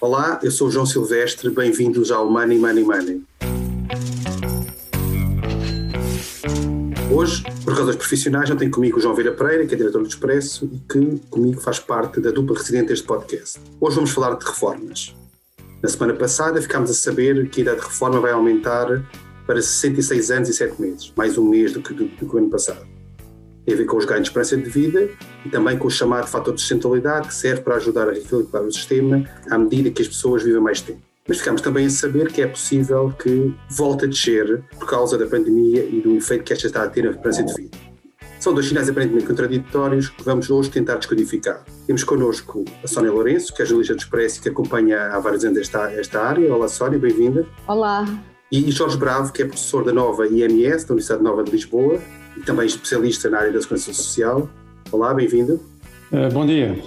Olá, eu sou João Silvestre, bem-vindos ao Money Money Money. Hoje, por razões profissionais, não tenho comigo o João Vieira Pereira, que é diretor do Expresso e que comigo faz parte da dupla residente deste podcast. Hoje vamos falar de reformas. Na semana passada ficámos a saber que a idade de reforma vai aumentar para 66 anos e 7 meses, mais um mês do que, do, do que o ano passado. Tem a ver com os ganhos de esperança de vida e também com o chamado fator de sustentabilidade, que serve para ajudar a reequilibrar o sistema à medida que as pessoas vivem mais tempo mas ficamos também a saber que é possível que volte a descer por causa da pandemia e do efeito que esta está a ter na esperança de vida. São dois sinais aparentemente contraditórios que vamos hoje tentar descodificar. Temos connosco a Sónia Lourenço, que é jornalista do Expresso e que acompanha há vários anos esta, esta área. Olá, Sónia, bem-vinda. Olá. E Jorge Bravo, que é professor da nova IMS, da Universidade Nova de Lisboa, e também especialista na área da segurança social. Olá, bem-vindo. Uh, bom dia.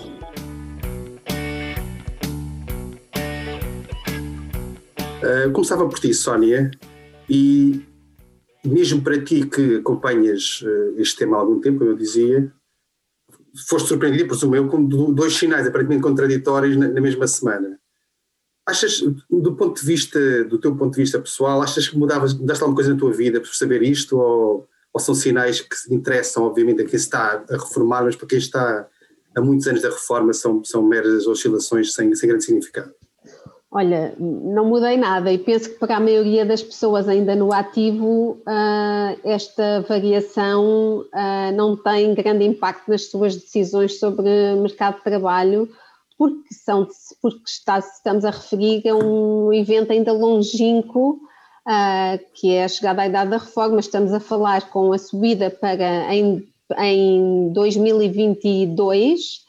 Uh, começava por ti, Sónia, e mesmo para ti que acompanhas uh, este tema há algum tempo, como eu dizia, foste surpreendido, presumo eu, com dois sinais aparentemente contraditórios na, na, mesma semana. Achas, do ponto de vista, do teu ponto de vista pessoal, achas que mudavas, mudaste alguma coisa na tua vida por saber isto, ou, ou são sinais que interessam, obviamente, a quem está a reformar, mas para quem está há muitos anos da reforma são, são meras oscilações sem, sem grande significado? Olha, não mudei nada e penso que para a maioria das pessoas ainda no ativo uh, esta variação uh, não tem grande impacto nas suas decisões sobre mercado de trabalho, porque, são, porque está, estamos a referir a um evento ainda longínquo, que é a chegada à idade da reforma. Estamos a falar com a subida para em, em 2022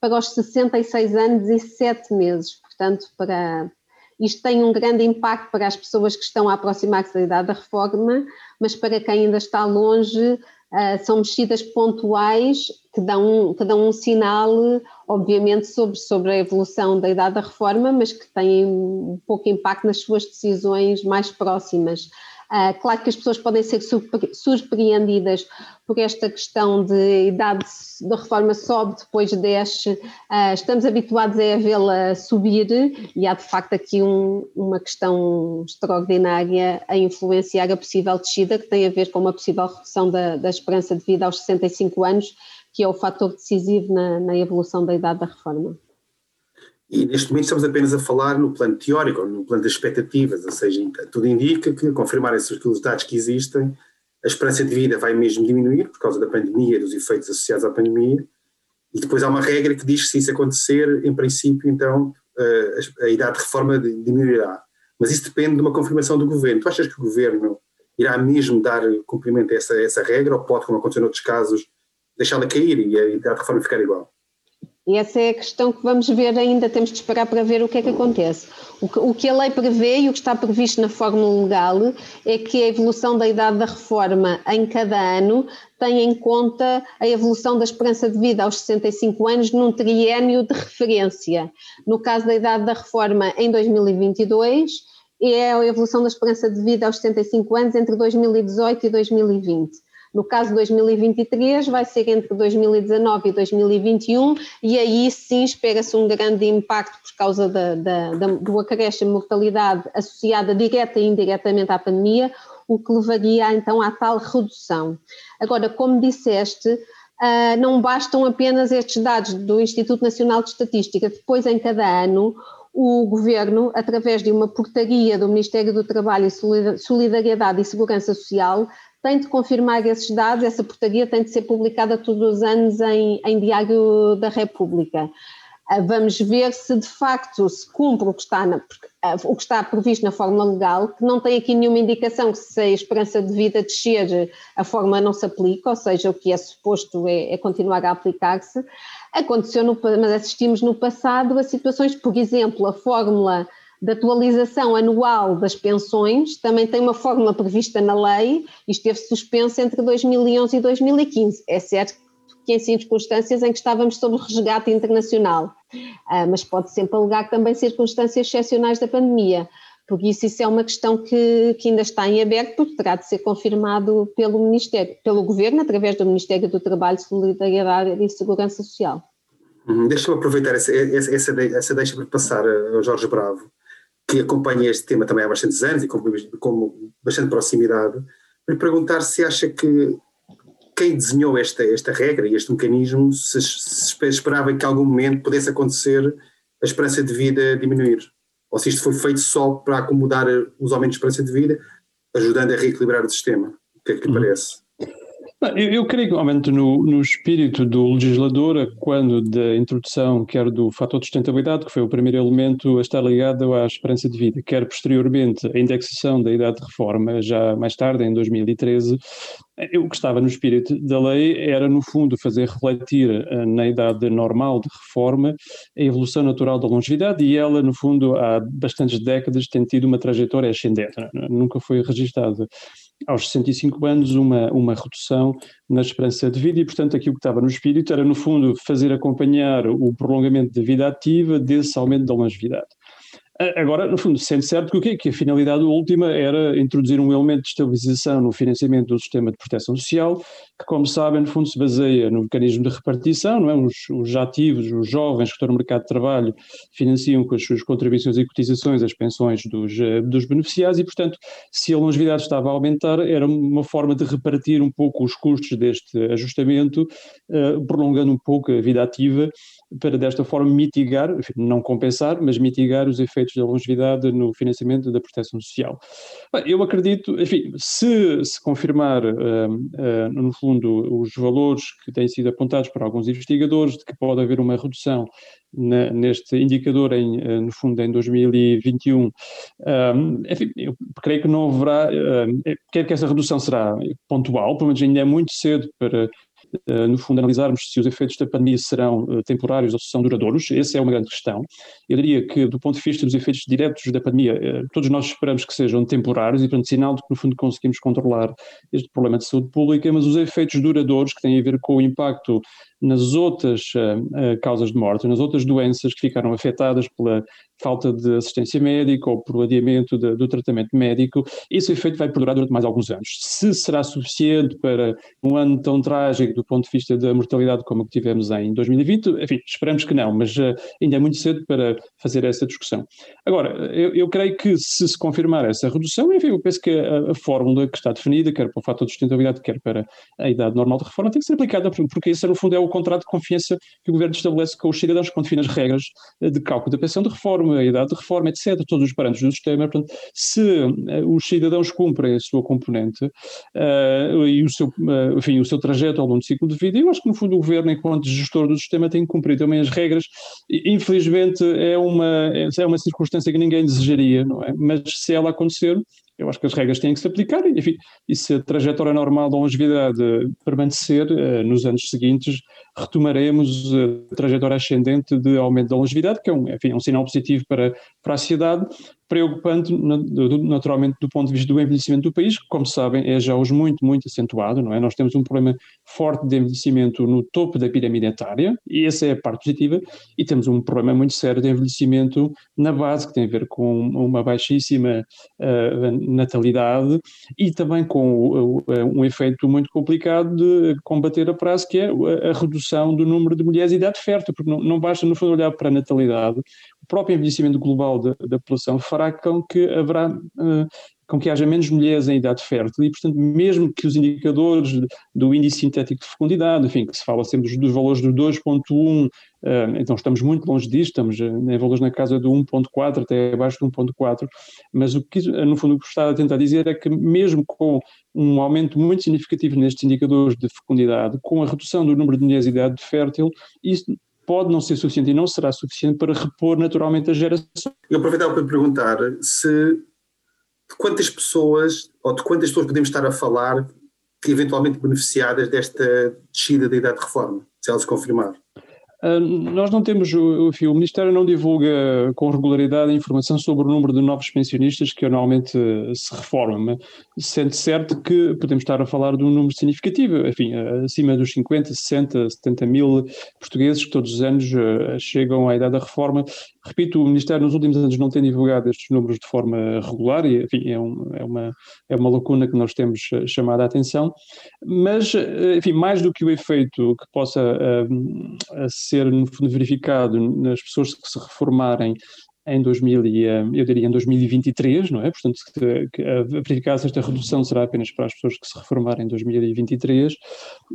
para os 66 anos e 7 meses portanto, para, isto tem um grande impacto para as pessoas que estão a aproximar-se da idade da reforma, mas para quem ainda está longe, uh, são mexidas pontuais que dão, que dão um sinal, obviamente, sobre, sobre a evolução da idade da reforma, mas que têm um pouco impacto nas suas decisões mais próximas. Uh, claro que as pessoas podem ser surpreendidas por esta questão de idade da reforma sobe, depois desce. Uh, estamos habituados a vê-la subir e há de facto aqui um, uma questão extraordinária a influenciar a possível descida, que tem a ver com uma possível redução da, da esperança de vida aos 65 anos, que é o fator decisivo na, na evolução da idade da reforma. E neste momento estamos apenas a falar no plano teórico, no plano das expectativas, ou seja, tudo indica que, confirmar esses dados que existem, a esperança de vida vai mesmo diminuir por causa da pandemia dos efeitos associados à pandemia, e depois há uma regra que diz que se isso acontecer, em princípio, então a, a idade de reforma diminuirá. Mas isso depende de uma confirmação do governo. Tu achas que o governo irá mesmo dar cumprimento a essa, a essa regra, ou pode, como aconteceu noutros casos, deixá-la cair e a idade de reforma ficar igual? E essa é a questão que vamos ver ainda, temos de esperar para ver o que é que acontece. O que, o que a lei prevê e o que está previsto na fórmula legal é que a evolução da idade da reforma em cada ano tem em conta a evolução da esperança de vida aos 65 anos num triênio de referência. No caso da idade da reforma em 2022, é a evolução da esperança de vida aos 75 anos entre 2018 e 2020. No caso de 2023, vai ser entre 2019 e 2021, e aí sim espera-se um grande impacto por causa da, da, da, do acréscimo de mortalidade associada direta e indiretamente à pandemia, o que levaria então à tal redução. Agora, como disseste, Uh, não bastam apenas estes dados do Instituto Nacional de Estatística. Depois, em cada ano, o Governo, através de uma portaria do Ministério do Trabalho e Solidariedade e Segurança Social, tem de confirmar esses dados, essa portaria tem de ser publicada todos os anos em, em Diário da República. Ah, vamos ver se de facto se cumpre o que, está na, ah, o que está previsto na forma legal, que não tem aqui nenhuma indicação que se a esperança de vida descer, a forma não se aplica, ou seja, o que é suposto é, é continuar a aplicar-se. Aconteceu, no, mas assistimos no passado a situações, por exemplo, a fórmula de atualização anual das pensões, também tem uma fórmula prevista na lei e esteve suspensa entre 2011 e 2015. É certo que em circunstâncias em que estávamos sob resgate internacional, ah, mas pode sempre alegar também circunstâncias excepcionais da pandemia. Por isso, isso é uma questão que, que ainda está em aberto, porque terá de ser confirmado pelo Ministério, pelo Governo, através do Ministério do Trabalho, Solidariedade e Segurança Social. Uhum. Deixa-me aproveitar essa, essa, essa, deixa para passar ao Jorge Bravo, que acompanha este tema também há bastantes anos e com, com bastante proximidade, para perguntar se acha que quem desenhou esta, esta regra e este mecanismo se, se esperava que em algum momento pudesse acontecer a esperança de vida diminuir. Ou se isto foi feito só para acomodar os aumentos de esperança de vida, ajudando a reequilibrar o sistema. O que é que lhe uhum. parece? Eu, eu creio que, realmente, no, no espírito do legislador, quando da introdução, quer do fator de sustentabilidade, que foi o primeiro elemento a estar ligado à esperança de vida, quer posteriormente a indexação da idade de reforma, já mais tarde, em 2013, o que estava no espírito da lei era, no fundo, fazer refletir eh, na idade normal de reforma a evolução natural da longevidade e ela, no fundo, há bastantes décadas tem tido uma trajetória ascendente, nunca foi registada aos 65 anos uma, uma redução na esperança de vida e, portanto, aquilo que estava no espírito era, no fundo, fazer acompanhar o prolongamento da vida ativa desse aumento da longevidade. Agora, no fundo, sendo certo que o quê? Que a finalidade última era introduzir um elemento de estabilização no financiamento do sistema de proteção social, que, como sabem, no fundo se baseia no mecanismo de repartição, não é? Os, os ativos, os jovens que estão no mercado de trabalho financiam com as suas contribuições e cotizações as pensões dos, eh, dos beneficiários e, portanto, se a longevidade estava a aumentar, era uma forma de repartir um pouco os custos deste ajustamento, uh, prolongando um pouco a vida ativa para desta forma mitigar, enfim, não compensar, mas mitigar os efeitos da longevidade no financiamento da proteção social. Eu acredito, enfim, se se confirmar, uh, uh, no fundo, os valores que têm sido apontados por alguns investigadores, de que pode haver uma redução na, neste indicador, em, uh, no fundo, em 2021, enfim, eu creio que não haverá, quer que essa redução será pontual, pelo menos ainda é muito cedo para no fundo, analisarmos se os efeitos da pandemia serão eh, temporários ou se são duradouros, essa é uma grande questão. Eu diria que, do ponto de vista dos efeitos diretos da pandemia, eh, todos nós esperamos que sejam temporários e, portanto, sinal de que, no fundo, conseguimos controlar este problema de saúde pública, mas os efeitos duradouros, que têm a ver com o impacto nas outras uh, causas de morte, nas outras doenças que ficaram afetadas pela falta de assistência médica ou por adiamento de, do tratamento médico, esse efeito vai perdurar durante mais alguns anos. Se será suficiente para um ano tão trágico do ponto de vista da mortalidade como o que tivemos em 2020, enfim, esperamos que não, mas uh, ainda é muito cedo para fazer essa discussão. Agora, eu, eu, creio que se se confirmar essa redução, enfim, eu penso que a, a, fórmula que está definida, quer para o fator de sustentabilidade, quer para a idade normal de reforma, tem que ser aplicada, porque isso no fundo é o contrato de confiança que o governo estabelece com os cidadãos quando define as regras de cálculo da pensão de reforma, a idade de reforma, etc., todos os parâmetros do sistema. Portanto, se uh, os cidadãos cumprem a sua componente uh, e o seu, uh, enfim, o seu trajeto ao longo do ciclo de vida, eu acho que no fundo o governo, enquanto gestor do sistema, tem que cumprir também as regras. Infelizmente é uma, é uma circunstância que ninguém desejaria, não é? Mas se ela acontecer, eu acho que as regras têm que se aplicar e, enfim, e se a trajetória normal da longevidade permanecer, uh, nos anos seguintes retomaremos a trajetória ascendente de aumento da longevidade, que é um, enfim, é um sinal positivo para, para a sociedade, preocupante naturalmente do ponto de vista do envelhecimento do país, que como sabem é já hoje muito, muito acentuado, não é? Nós temos um problema forte de envelhecimento no topo da pirâmide etária, e essa é a parte positiva, e temos um problema muito sério de envelhecimento na base, que tem a ver com uma baixíssima uh, natalidade e também com uh, um efeito muito complicado de combater a prazo, que é a redução do número de mulheres de idade fértil, porque não, não basta no fundo olhar para a natalidade, o próprio envelhecimento global da, da população fará com que haverá uh, com que haja menos mulheres em idade fértil e, portanto, mesmo que os indicadores do índice sintético de fecundidade, enfim, que se fala sempre dos, valores do 2.1, uh, então estamos muito longe disto, estamos em valores na casa do 1.4 até abaixo do 1.4, mas o que, no fundo, o que está a tentar dizer é que mesmo com um aumento muito significativo nestes indicadores de fecundidade, com a redução do número de mulheres em idade fértil, isso pode não ser suficiente e não será suficiente para repor naturalmente a geração. Eu aproveitava para perguntar se de quantas pessoas ou de quantas pessoas podemos estar a falar que eventualmente beneficiadas desta descida da idade de reforma, se ela se confirmar. Uh, nós não temos, enfim, o Ministério não divulga com regularidade a informação sobre o número de novos pensionistas que anualmente se reformam, sendo certo que podemos estar a falar de um número significativo, enfim, acima dos 50, 60, 70 mil portugueses que todos os anos uh, chegam à idade da reforma. Repito, o Ministério nos últimos anos não tem divulgado estes números de forma regular e, enfim, é, um, é, uma, é uma lacuna que nós temos ah, chamado a atenção, mas, enfim, mais do que o efeito que possa uh, ser no fundo, verificado nas pessoas que se reformarem em 2000 e, eh, eu diria em 2023, não é? Portanto, que, a verificar esta redução será apenas para as pessoas que se reformarem em 2023.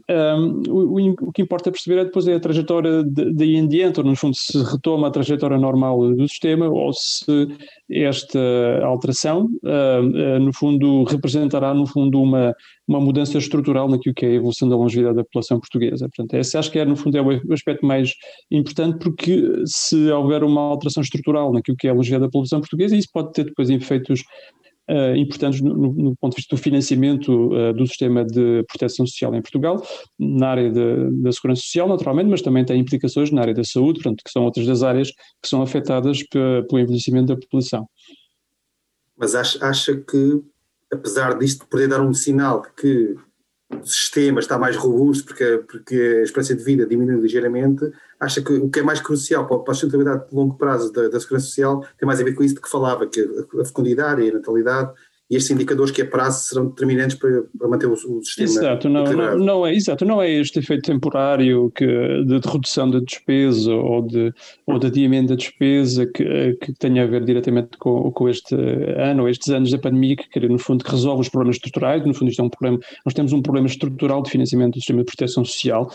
Um, o, o, que importa perceber é depois é a trajetória daí em diante, ou no fundo se retoma a trajetória normal do sistema ou se esta alteração, uh, uh, no fundo, representará, no fundo, uma, uma mudança estrutural naquilo que é a evolução da longevidade da população portuguesa. Portanto, esse acho que é, no fundo, é o aspecto mais importante, porque se houver uma alteração estrutural naquilo que é a longevidade da população portuguesa, isso pode ter depois efeitos Uh, importantes no, no, ponto de vista do financiamento uh, do sistema de proteção social em Portugal, na área de, da segurança social, naturalmente, mas também tem implicações na área da saúde, portanto, que são outras das áreas que são afetadas pelo envelhecimento da população. Mas acha, acha que apesar disto poder dar um sinal de que o sistema está mais robusto porque, porque a esperança de vida diminui ligeiramente, acha que o que é mais crucial para, a sustentabilidade de longo prazo da, da segurança social tem mais a ver com isso de que falava, que a fecundidade e a natalidade e estes indicadores que a prazo serão determinantes para, para manter o, o, sistema exato, não, não, não, é exato, não é este efeito temporário que, de, de redução da despesa ou de, ou de adiamento da despesa que, que tenha a ver diretamente com, com este ano ou estes anos da pandemia que, no fundo, que resolve os problemas estruturais, no fundo isto é um problema, nós temos um problema estrutural de financiamento do sistema de proteção social.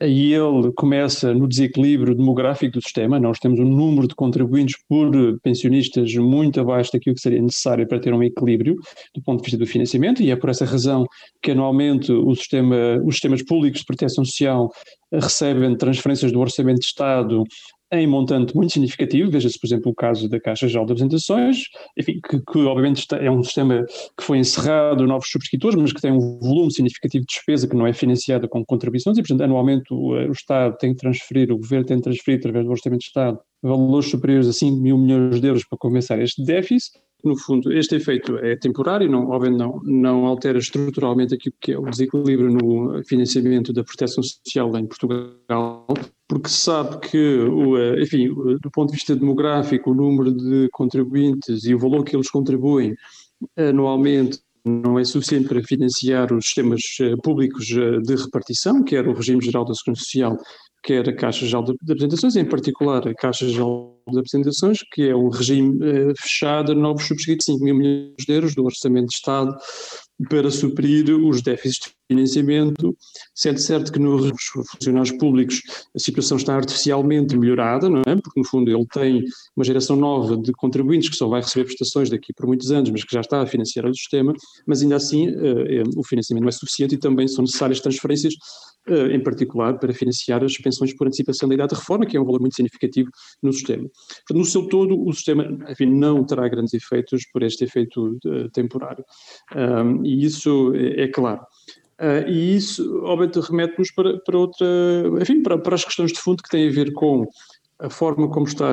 E ele começa no desequilíbrio demográfico do sistema, nós temos um número de contribuintes por pensionistas muito abaixo daquilo que seria necessário para ter um equilíbrio do ponto de vista do financiamento, e é por essa razão que anualmente o sistema, os sistemas públicos de proteção social recebem transferências do Orçamento de Estado em montante muito significativo, veja-se, por exemplo, o caso da Caixa Geral de Apresentações, enfim, que, que, obviamente é um sistema que foi encerrado novos subscritores, mas que tem um volume significativo de despesa que não é financiada com contribuições e, portanto, anualmente o, o Estado tem que transferir, o Governo tem que transferir através do Orçamento de Estado valores superiores a 5 mil milhões de euros para compensar este déficit, no fundo, este efeito é temporário, não, obviamente não, não altera estruturalmente aquilo que é o desequilíbrio no financiamento da proteção social em Portugal, porque se sabe que, o, enfim, do ponto de vista demográfico, o número de contribuintes e o valor que eles contribuem anualmente não é suficiente para financiar os sistemas eh, públicos eh, de repartição, que era o regime geral da segurança social, quer a Caixa Geral de Apresentações, em particular a Caixa Geral de Apresentações, que é um regime eh, fechado novos subscritos, 5 mil milhões de euros do Orçamento de Estado, para suprir os déficits de financiamento, sendo certo que nos funcionários públicos a situação está artificialmente melhorada, não é? Porque no fundo ele tem uma geração nova de contribuintes que só vai receber prestações daqui por muitos anos, mas que já está a financiar o sistema, mas ainda assim eh, eh, o financiamento não é suficiente e também são necessárias transferências em particular para financiar as pensões por antecipação da idade de reforma, que é um valor muito significativo no sistema. No seu todo, o sistema enfim, não terá grandes efeitos por este efeito uh, temporário. Um, e isso é, é claro. Uh, e isso, obviamente, remete-nos para, para outra, enfim, para, para as questões de fundo que têm a ver com a forma como está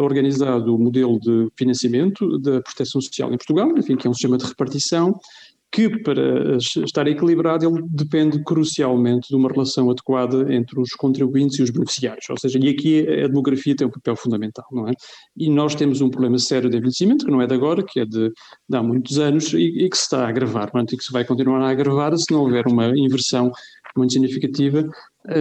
organizado o modelo de financiamento da proteção social em Portugal, enfim, que é um sistema de repartição que para estar equilibrado ele depende crucialmente de uma relação adequada entre os contribuintes e os beneficiários, ou seja, e aqui a demografia tem um papel fundamental, não é? E nós temos um problema sério de envelhecimento, que não é de agora, que é de, de há muitos anos e, e, que se está a agravar, é? e que se vai continuar a agravar se não houver uma inversão muito significativa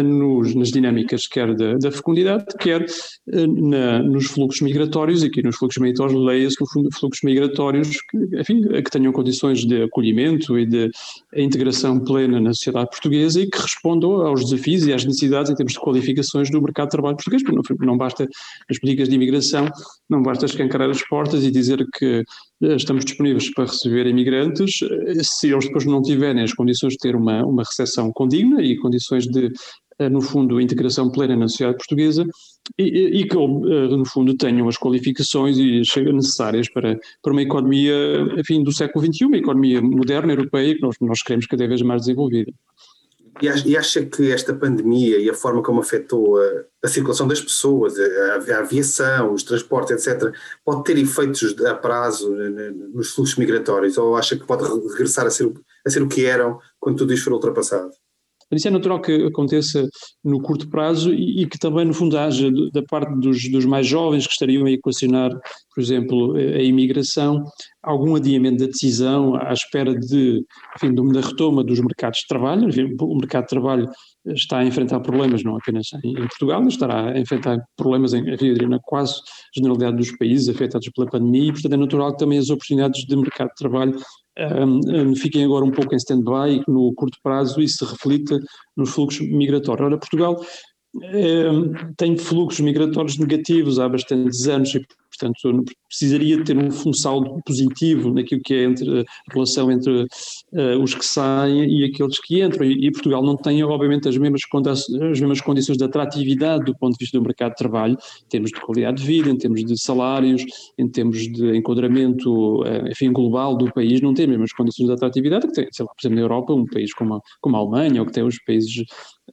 nos, nas dinâmicas quer da, da fecundidade, quer eh, na, nos fluxos migratórios, aqui nos fluxos migratórios leia-se fluxos migratórios que, enfim, que tenham condições de acolhimento e de integração plena na sociedade portuguesa e que respondam aos desafios e às necessidades em termos de qualificações do mercado de trabalho português, porque não, não basta as políticas de imigração, não basta escancarar as portas e dizer que eh, estamos disponíveis para receber imigrantes, se eles depois não tiverem as condições de ter uma, uma recepção condigna e condições de eh, no fundo, integração plena na sociedade portuguesa e, e, que, eh, no fundo, tenham as qualificações necessárias para, para uma economia, enfim, do século XXI, uma economia moderna, europeia, que nós, nós queremos cada vez mais desenvolvida. E acha que esta pandemia e a forma como afetou a, a circulação das pessoas, a, a, aviação, os transportes, etc., pode ter efeitos a prazo nos fluxos migratórios? Ou acha que pode regressar a ser, a ser o que eram quando tudo isto for ultrapassado? Isso é natural que aconteça no curto prazo e, e que também, no fundo, haja da parte dos, dos, mais jovens que estariam a equacionar, por exemplo, a imigração, algum adiamento da decisão à espera de, enfim, da retoma dos mercados de trabalho. Enfim, o mercado de trabalho está a enfrentar problemas, não apenas em, Portugal, mas estará a enfrentar problemas em, diria, na quase generalidade dos países afetados pela pandemia e, portanto, é natural que também as oportunidades de mercado de trabalho um, fiquem agora um pouco em stand-by no curto prazo e se reflita nos fluxos migratórios. Ora, Portugal um, tem fluxos migratórios negativos há bastantes anos e, Portanto, precisaria ter um, um saldo positivo naquilo que é entre, a relação entre uh, os que saem e aqueles que entram. E, e, Portugal não tem, obviamente, as mesmas, as mesmas condições de atratividade do ponto de vista do mercado de trabalho, em termos de qualidade de vida, em termos de salários, em termos de enquadramento, uh, enfim, global do país, não tem as mesmas condições de atratividade que tem, sei lá, por exemplo, na Europa, um país como a, como a Alemanha, ou que tem os países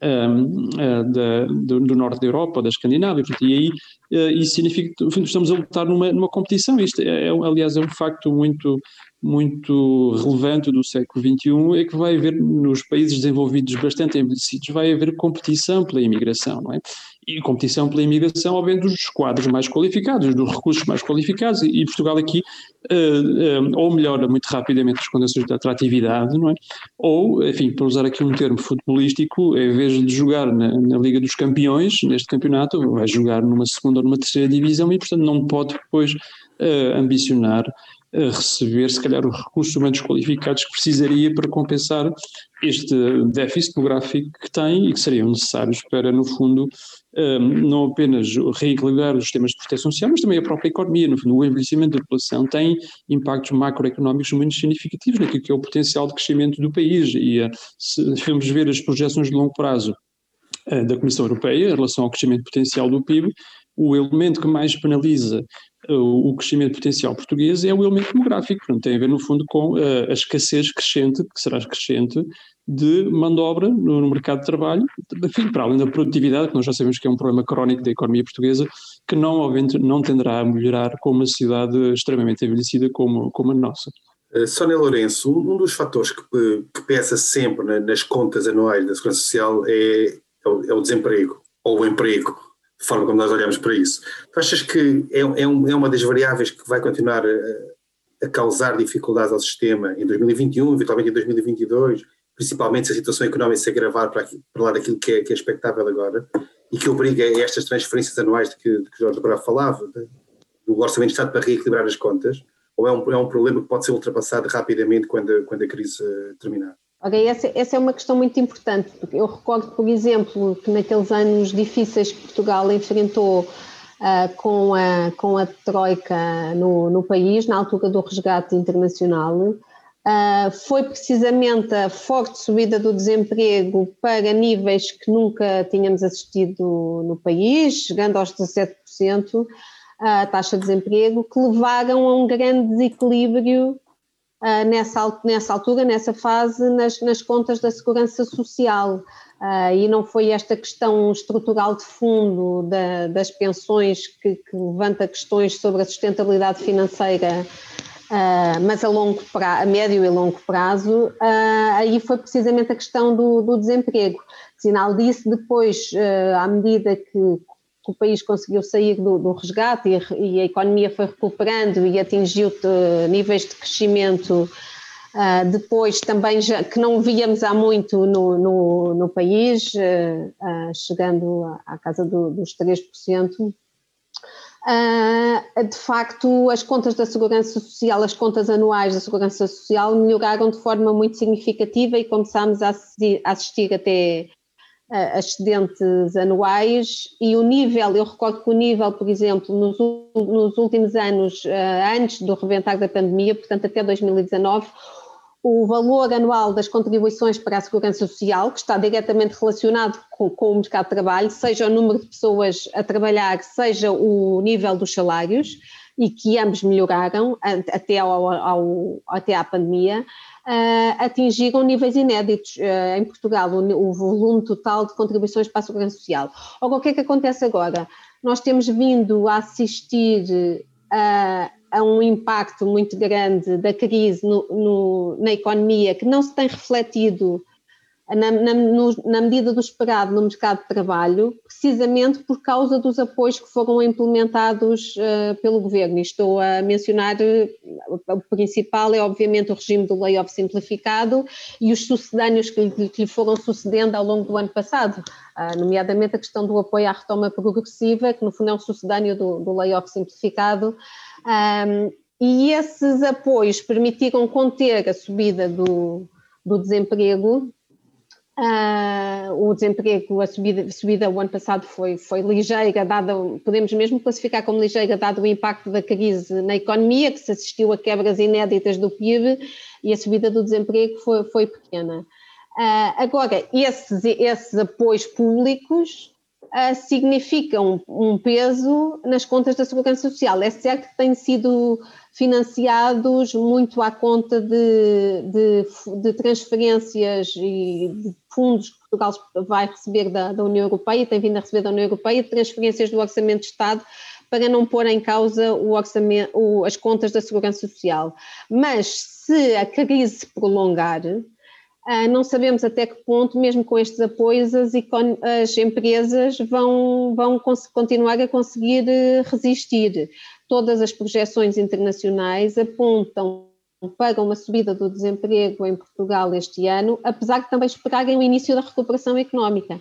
um, uh, da, do, do, norte da Europa, da Escandinávia, e aí isso significa que estamos a lutar numa, numa competição, isto é, é, aliás é um facto muito muito relevante do século XXI é que vai haver nos países desenvolvidos bastante envelhecidos vai haver competição pela imigração, não é? E competição pela imigração, obviamente, dos quadros mais qualificados, dos recursos mais qualificados, e Portugal aqui uh, uh, ou melhora muito rapidamente as condições de atratividade, não é? Ou, enfim, para usar aqui um termo futebolístico, em vez de jogar na, na Liga dos Campeões, neste campeonato, vai jogar numa segunda ou numa terceira divisão e, portanto, não pode depois uh, ambicionar receber, se calhar, os recursos humanos qualificados que precisaria para compensar este déficit demográfico que tem e que seriam necessários para, no fundo, não apenas reequilibrar os sistemas de proteção social, mas também a própria economia. No fundo, o envelhecimento da população tem impactos macroeconómicos muito significativos naquilo que é o potencial de crescimento do país. E eh, se vamos ver as projeções de longo prazo eh, da Comissão Europeia em relação ao crescimento potencial do PIB, o elemento que mais penaliza o crescimento potencial português é o elemento demográfico, portanto tem a ver no fundo com a, a escassez crescente, que será crescente, de mão de obra no, mercado de trabalho, enfim, para além da produtividade, que nós já sabemos que é um problema crónico da economia portuguesa, que não, obviamente, não tenderá a melhorar com uma cidade extremamente envelhecida como, como a nossa. Uh, Sónia Lourenço, um dos fatores que, que pesa sempre nas contas anuais da Segurança Social é, é, o, é desemprego, ou o emprego forma como nós olhamos para isso. Tu achas que é, é, um, é uma das variáveis que vai continuar a, a, causar dificuldades ao sistema em 2021, eventualmente em 2022, principalmente se a situação económica se agravar para, aqui, para lá daquilo que é, que é expectável agora, e que obriga a estas transferências anuais de que, de que Jorge Bravo falava, do Orçamento de Estado para reequilibrar as contas, ou é um, é um problema que pode ser ultrapassado rapidamente quando, quando a crise terminar? Ok, essa, essa, é uma questão muito importante, eu recordo, por exemplo, que naqueles anos difíceis que Portugal enfrentou uh, com, a, com a Troika no, no país, na altura do resgate internacional, uh, foi precisamente a forte subida do desemprego para níveis que nunca tínhamos assistido no país, chegando aos 17%, a taxa de desemprego, que levaram a um grande desequilíbrio uh, nessa, nessa altura, nessa fase, nas, nas contas da segurança social. Uh, e não foi esta questão estrutural de fundo da, das pensões que, que, levanta questões sobre a sustentabilidade financeira, uh, mas a longo prazo, a médio e longo prazo, uh, aí foi precisamente a questão do, do desemprego. Sinal disso, depois, à medida que que o país conseguiu sair do, do resgate e, e, a economia foi recuperando e atingiu níveis de crescimento uh, depois também já, que não víamos há muito no, no, no país, uh, uh, chegando à, à casa do, dos 3%. Uh, de facto, as contas da Segurança Social, as contas anuais da Segurança Social melhoraram de forma muito significativa e começámos a assistir, a assistir até excedentes anuais e o nível, eu recordo que o nível, por exemplo, nos, nos últimos anos, eh, antes do reventar da pandemia, portanto até 2019, o valor anual das contribuições para a segurança social, que está diretamente relacionado com, com, o mercado de trabalho, seja o número de pessoas a trabalhar, seja o nível dos salários, e que ambos melhoraram até, ao, ao, até à pandemia, atingiram níveis inéditos uh, em Portugal, o, volume total de contribuições para a Segurança Social. Ora, o que é que acontece agora? Nós temos vindo a assistir a, a um impacto muito grande da crise no, no, na economia que não se tem refletido na, na, no, na, medida do esperado no mercado de trabalho, precisamente por causa dos apoios que foram implementados uh, pelo governo. E estou a mencionar, uh, o principal é obviamente o regime do layoff simplificado e os sucedâneos que, que lhe foram sucedendo ao longo do ano passado, uh, nomeadamente a questão do apoio à retoma progressiva, que no fundo é um sucedâneo do, do layoff simplificado. Um, e esses apoios permitiram conter a subida do, do desemprego Uh, o desemprego, a subida, a subida o ano passado foi, foi ligeira, dada, podemos mesmo classificar como ligeira, dado o impacto da crise na economia, que se assistiu a quebras inéditas do PIB e a subida do desemprego foi, foi pequena. Uh, agora, esses, esses apoios públicos uh, significam um peso nas contas da Segurança Social. É certo que têm sido financiados muito à conta de, de, de transferências e de fundos que Portugal vai receber da, da União Europeia, tem vindo a receber da União Europeia, transferências do Orçamento de Estado para não pôr em causa o orçamento, o, as contas da Segurança Social. Mas se a crise se prolongar, não sabemos até que ponto, mesmo com estes apoios, as, as empresas vão, vão continuar a conseguir eh, resistir todas as projeções internacionais apontam para uma subida do desemprego em Portugal este ano, apesar de também esperarem o início da recuperação económica.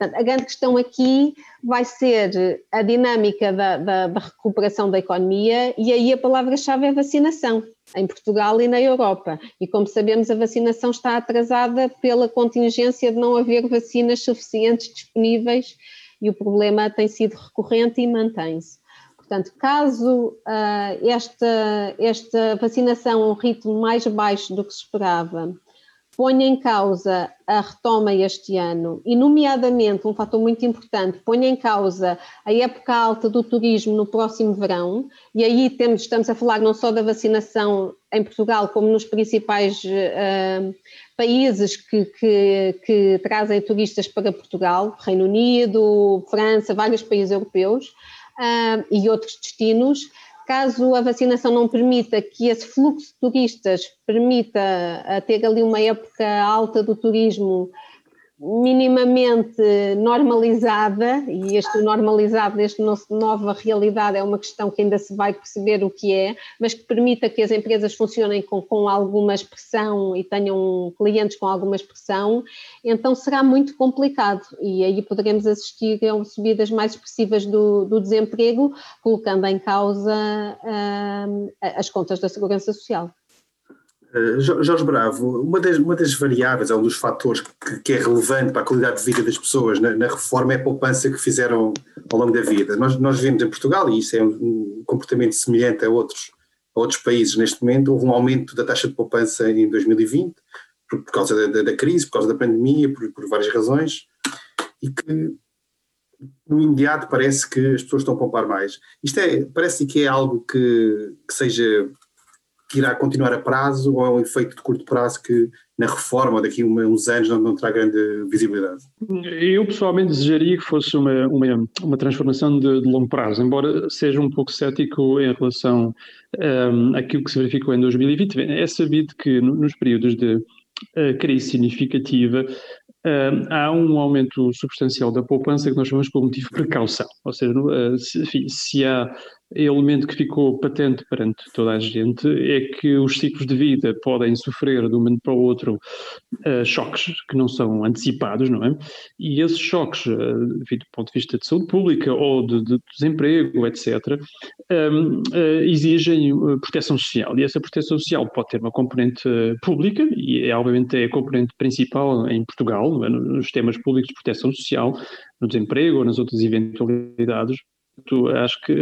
Portanto, a grande questão aqui vai ser a dinâmica da, da, da recuperação da economia e aí a palavra-chave é vacinação, em Portugal e na Europa. E como sabemos, a vacinação está atrasada pela contingência de não haver vacinas suficientes disponíveis e o problema tem sido recorrente e mantém-se. Portanto, caso uh, esta, esta vacinação a um ritmo mais baixo do que se esperava ponha em causa a retoma este ano e, nomeadamente, um fator muito importante, ponha em causa a época alta do turismo no próximo verão, e aí temos, estamos a falar não só da vacinação em Portugal, como nos principais uh, países que, que, que trazem turistas para Portugal, Reino Unido, França, vários países europeus uh, e outros destinos, caso a vacinação não permita que esse fluxo de turistas permita uh, ter ali uma época alta do turismo minimamente normalizada, e este normalizado nesta nova realidade é uma questão que ainda se vai perceber o que é, mas que permita que as empresas funcionem com, com alguma expressão e tenham clientes com alguma expressão, então será muito complicado e aí poderemos assistir a subidas mais expressivas do, do desemprego, colocando em causa uh, as contas da Segurança Social. Uh, Jorge Bravo, uma das, uma das variáveis, é um dos fatores que, que, é relevante para a qualidade de vida das pessoas na, na, reforma é a poupança que fizeram ao longo da vida. Nós, nós vemos em Portugal, e isso é um, um comportamento semelhante a outros, a outros países neste momento, houve um aumento da taxa de poupança em 2020, por, por causa da, da, da, crise, por causa da pandemia, por, por várias razões, e que no imediato parece que as pessoas estão a poupar mais. Isto é, parece que é algo que, que seja que irá continuar a prazo ou é um efeito de curto prazo que na reforma daqui a uns anos não, não terá grande visibilidade? Eu pessoalmente desejaria que fosse uma, uma, uma transformação de, de, longo prazo, embora seja um pouco cético em relação um, àquilo que se verificou em 2020. É sabido que nos períodos de uh, crise significativa Uh, há um aumento substancial da poupança que nós chamamos por motivo de precaução, ou seja, uh, se, se há elemento que ficou patente perante toda a gente é que os ciclos de vida podem sofrer de um momento para o outro uh, choques que não são antecipados, não é? E esses choques, uh, do ponto de vista de saúde pública ou de, de desemprego, etc., um, uh, eh, exigem proteção social. E essa proteção social pode ter uma componente pública, e é, obviamente é a componente principal em Portugal, é? nos temas públicos de proteção social, no desemprego ou nas outras eventualidades, acho que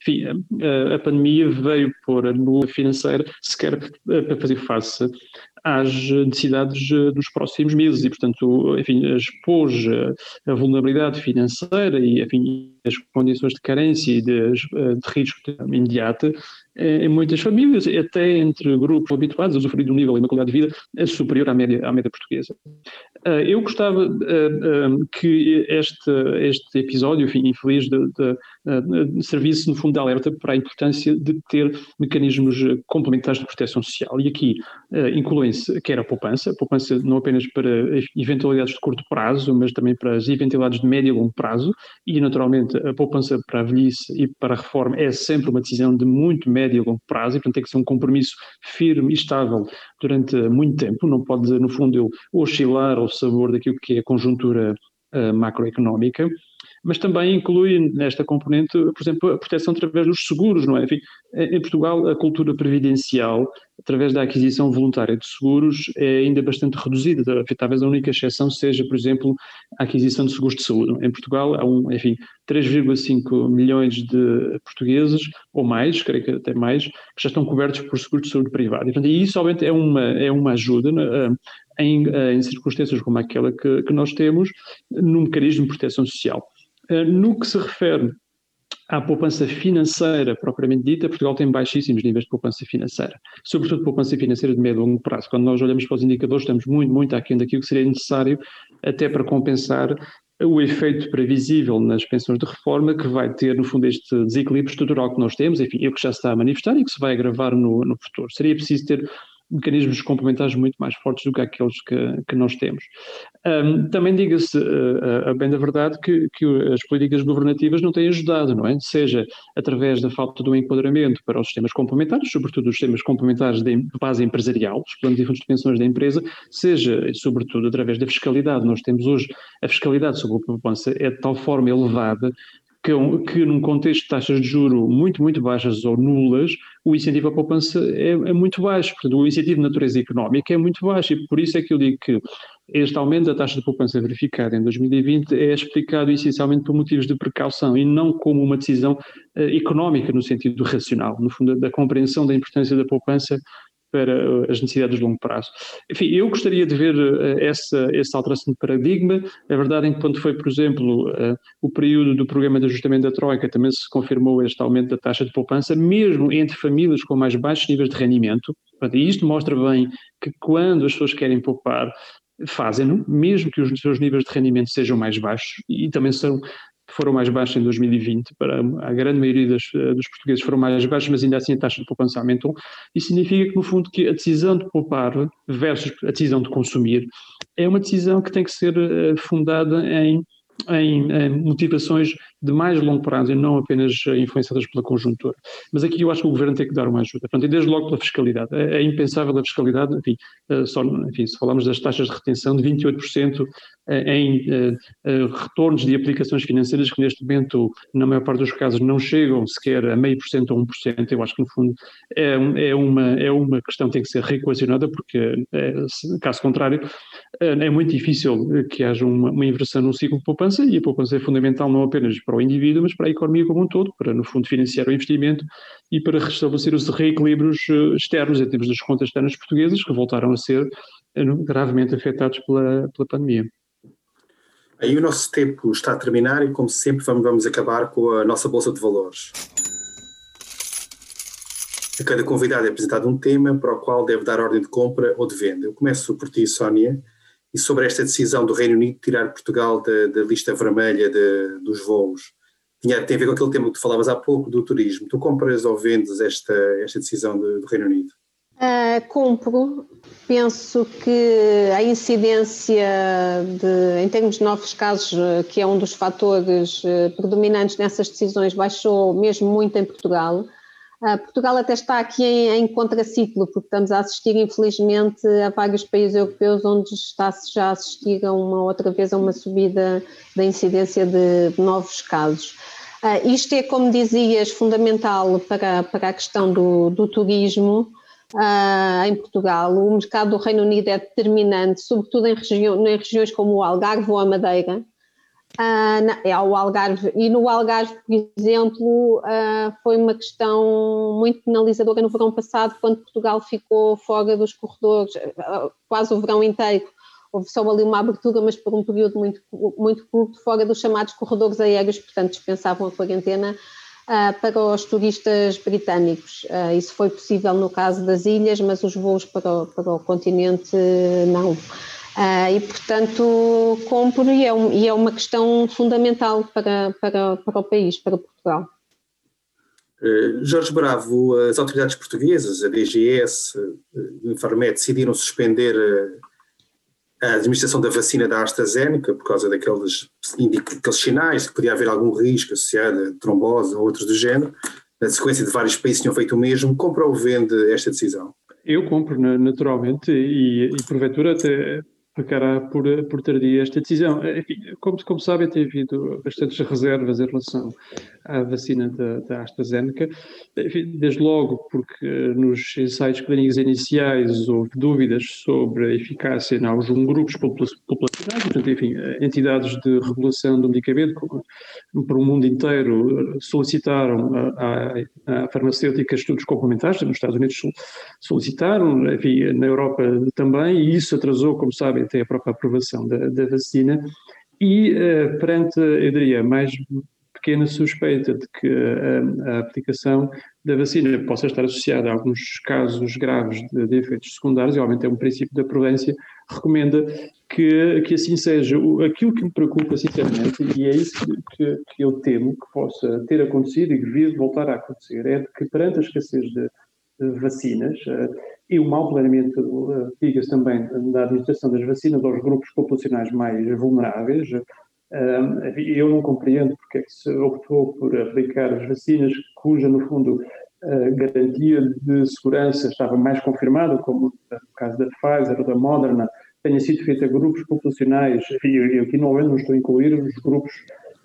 enfim, a, a pandemia veio pôr a lua financeira sequer para fazer face às necessidades dos próximos meses e, portanto, enfim, expôs a vulnerabilidade financeira e, enfim, as condições de carência e de, de risco imediato em muitas famílias, até entre grupos habituados a usufruir de um nível e uma qualidade de vida superior à média, à média portuguesa. Ah, eu gostava que este, este episódio, enfim, infeliz, de, de, de serviço, no fundo, de alerta para a importância de ter mecanismos complementares de proteção social. E aqui incluem-se quer a poupança, a poupança não apenas para eventualidades de curto prazo, mas também para as eventualidades de médio e longo prazo, e naturalmente a poupança para a velhice e para a reforma é sempre uma decisão de muito médio e longo prazo, e portanto tem que ser um compromisso firme e estável durante muito tempo, não pode, no fundo, oscilar ao sabor daquilo que é a conjuntura uh, macroeconómica mas também inclui nesta componente, por exemplo, a proteção através dos seguros, não é? Enfim, em Portugal, a cultura previdencial, através da aquisição voluntária de seguros, é ainda bastante reduzida. Talvez a única exceção seja, por exemplo, a aquisição de seguros de saúde. Em Portugal, há um, enfim, 3,5 milhões de portugueses, ou mais, creio que até mais, que já estão cobertos por seguros de saúde privado. E, portanto, isso, obviamente, é uma, é uma ajuda né, em, em circunstâncias como aquela que, que nós temos no mecanismo de proteção social. Eh, no que se refere à poupança financeira propriamente dita, Portugal tem baixíssimos níveis de poupança financeira, sobretudo poupança financeira de médio e longo prazo. Quando nós olhamos para os indicadores, estamos muito, muito aquém daquilo que seria necessário até para compensar o efeito previsível nas pensões de reforma que vai ter, no fundo, este desequilíbrio estrutural que nós temos, enfim, o que já está a manifestar e que se vai agravar no, no futuro. Seria preciso ter mecanismos complementares muito mais fortes do que aqueles que, que nós temos. Um, também diga-se, uh, a bem da verdade, que, que, as políticas governativas não têm ajudado, não é? Seja através da falta do enquadramento para os sistemas complementares, sobretudo os sistemas complementares de base empresarial, os planos de fundos de pensões da empresa, seja, sobretudo, através da fiscalidade. Nós temos hoje a fiscalidade sobre a poupança é de tal forma elevada que, que num contexto de taxas de juro muito, muito baixas ou nulas, o incentivo à poupança é, é, muito baixo. Portanto, o incentivo de natureza económica é muito baixo e por isso é que eu digo que este aumento da taxa de poupança verificada em 2020 é explicado essencialmente por motivos de precaução e não como uma decisão uh, económica no sentido racional, no fundo da compreensão da importância da poupança para eh, as necessidades de longo prazo. Enfim, eu gostaria de ver eh, essa, essa alteração de paradigma. A verdade é que quando foi, por exemplo, eh, o período do programa de ajustamento da Troika, também se confirmou este aumento da taxa de poupança, mesmo entre famílias com mais baixos níveis de rendimento. E isto mostra bem que quando as pessoas querem poupar, fazem-no, mesmo que os seus níveis de rendimento sejam mais baixos, e também são foram mais baixos em 2020, para a grande maioria das, eh, dos portugueses foram mais baixos, mas ainda assim a taxa de poupança aumentou. Isso significa que, no fundo, que a decisão de poupar versus a decisão de consumir é uma decisão que tem que ser eh, fundada em, em, em motivações de mais longo prazo e não apenas influenciadas pela conjuntura. Mas aqui eu acho que o governo tem que dar uma ajuda. Portanto, e desde logo pela fiscalidade. É, é impensável a fiscalidade, enfim, eh, só, enfim, se falamos das taxas de retenção de 28% eh, em retornos de aplicações financeiras que neste momento, na maior parte dos casos, não chegam sequer a meio por cento ou 1%, eu acho que no fundo é, é, uma, é uma questão que tem que ser reequacionada, porque caso contrário é muito difícil que haja uma, uma inversão no ciclo de poupança e a poupança é fundamental não apenas para o indivíduo, mas para a economia como um todo, para, no fundo, financiar o investimento e para restabelecer os reequilíbrios eh, externos em termos das contas externas portuguesas, que voltaram a ser eh, gravemente afetados pela, pela pandemia. Aí o nosso tempo está a terminar e, como sempre, vamos, vamos acabar com a nossa Bolsa de Valores. A cada convidado é apresentado um tema para o qual deve dar ordem de compra ou de venda. Eu começo por ti, Sónia e sobre esta decisão do Reino Unido de tirar Portugal da, da lista vermelha de, dos voos. Tinha, tem a ver com aquele tema que tu falavas há pouco, do turismo. Tu compras ou vendes esta, esta decisão de, do Reino Unido? Uh, compro. Penso que a incidência de, em termos de novos casos, que é um dos fatores uh, predominantes nessas decisões, baixou mesmo muito em Portugal. Uh, Portugal até está aqui em, em contraciclo, porque estamos a assistir, infelizmente, a vários países europeus onde está-se já a assistir a uma outra vez a uma subida da incidência de, de novos casos. Uh, isto é, como dizias, fundamental para, para a questão do, do turismo uh, em Portugal. O mercado do Reino Unido é determinante, sobretudo em, região, em regiões como o Algarve ou a Madeira, é ao Algarve. E no Algarve, por exemplo, uh, foi uma questão muito penalizadora no verão passado, quando Portugal ficou fora dos corredores, uh, quase o verão inteiro. Houve só ali uma abertura, mas por um período muito, muito curto, fora dos chamados corredores aéreos, portanto dispensavam a quarentena. para os turistas britânicos. isso foi possível no caso das ilhas, mas os voos para o, para o continente não. Uh, e, portanto, compro e é, um, e é, uma questão fundamental para, para, para o país, para Portugal. Uh, Jorge Bravo, as autoridades portuguesas, a DGS, uh, o Infarmed, decidiram suspender a administração da vacina da AstraZeneca por causa daqueles, daqueles sinais de que podia haver algum risco associado a trombose ou outros do género. Na sequência de vários países tinham feito o mesmo. Compra ou vende esta decisão? Eu compro, naturalmente, e, e porventura até pecará por, por tardia esta decisão. Enfim, como, como sabem, tem havido bastantes reservas em relação à vacina da, da AstraZeneca, Enfim, desde logo porque nos ensaios clínicos iniciais houve dúvidas sobre a eficácia em alguns grupos populacionais, portanto, enfim, entidades de regulação do medicamento para o mundo inteiro solicitaram à farmacêutica estudos complementares, nos Estados Unidos solicitaram, enfim, na Europa também, e isso atrasou, como sabem, até a própria aprovação da, da vacina, e uh, perante, eu diria, mais pequena suspeita de que a, a, aplicação da vacina possa estar associada a alguns casos graves de, de efeitos secundários, e obviamente é um princípio da prudência, recomenda que, que assim seja. O, aquilo que me preocupa, sinceramente, e é isso que, que eu temo que possa ter acontecido e que voltar a acontecer, é que perante a escassez de, de vacinas, uh, e o mau planeamento, uh, diga-se também, da administração das vacinas aos grupos populacionais mais vulneráveis. Uh, eu não compreendo porque é que se optou por aplicar as vacinas cuja, no fundo, a garantia de segurança estava mais confirmada, como no caso da Pfizer ou da Moderna, tenha sido feita a grupos populacionais, e aqui não, não estou a incluir os grupos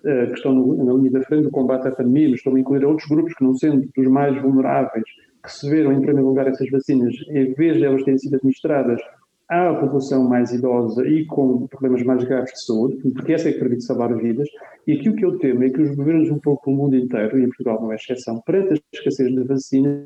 que estão na linha da frente do combate à pandemia, mas estou a incluir outros grupos que não sendo dos mais vulneráveis, receberam em primeiro lugar essas vacinas, em vez de elas terem sido administradas à população mais idosa e com problemas mais graves de saúde, porque essa é que permite salvar vidas, e aquilo que eu temo é que os governos um pouco do mundo inteiro, e em Portugal não é exceção, perante a escassez de vacina,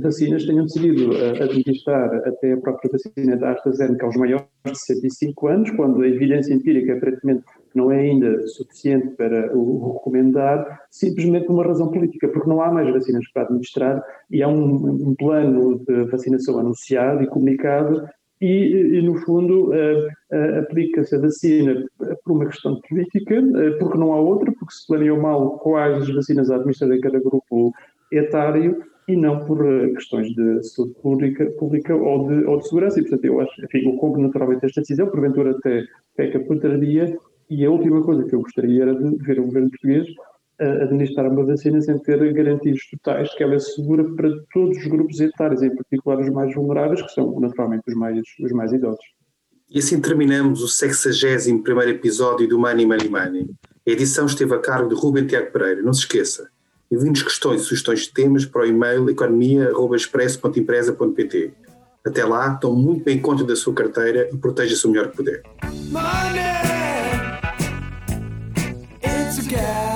vacinas tenham decidido uh, administrar até a própria vacina da AstraZeneca aos maiores de 65 anos, quando a evidência empírica aparentemente não é ainda suficiente para o recomendar, simplesmente por uma razão política, porque não há mais vacinas para administrar e há um, um plano de vacinação anunciado e comunicado e, e, no fundo, uh, uh, aplica-se a vacina por uma questão política, uh, porque não há outra, porque se planeou mal quais vacinas a administrar em cada grupo etário, e não por questões de saúde pública, pública ou, de, ou de segurança. E, portanto, eu acho, enfim, eu compro naturalmente esta decisão, porventura até peca por tardia, e a última coisa que eu gostaria era de ver o governo português administrar uma vacina sem ter garantias totais que ela é segura para todos os grupos etários, em particular os mais vulneráveis, que são naturalmente os mais, os mais idosos. E assim terminamos o 61 episódio do Money Money Money. A edição esteve a cargo de Rubem Tiago Pereira. Não se esqueça, envie-nos questões e sugestões de temas para o e-mail economia.expresso.empresa.pt. Até lá, tome muito bem conta da sua carteira e proteja-se o melhor que puder. Money, Yeah.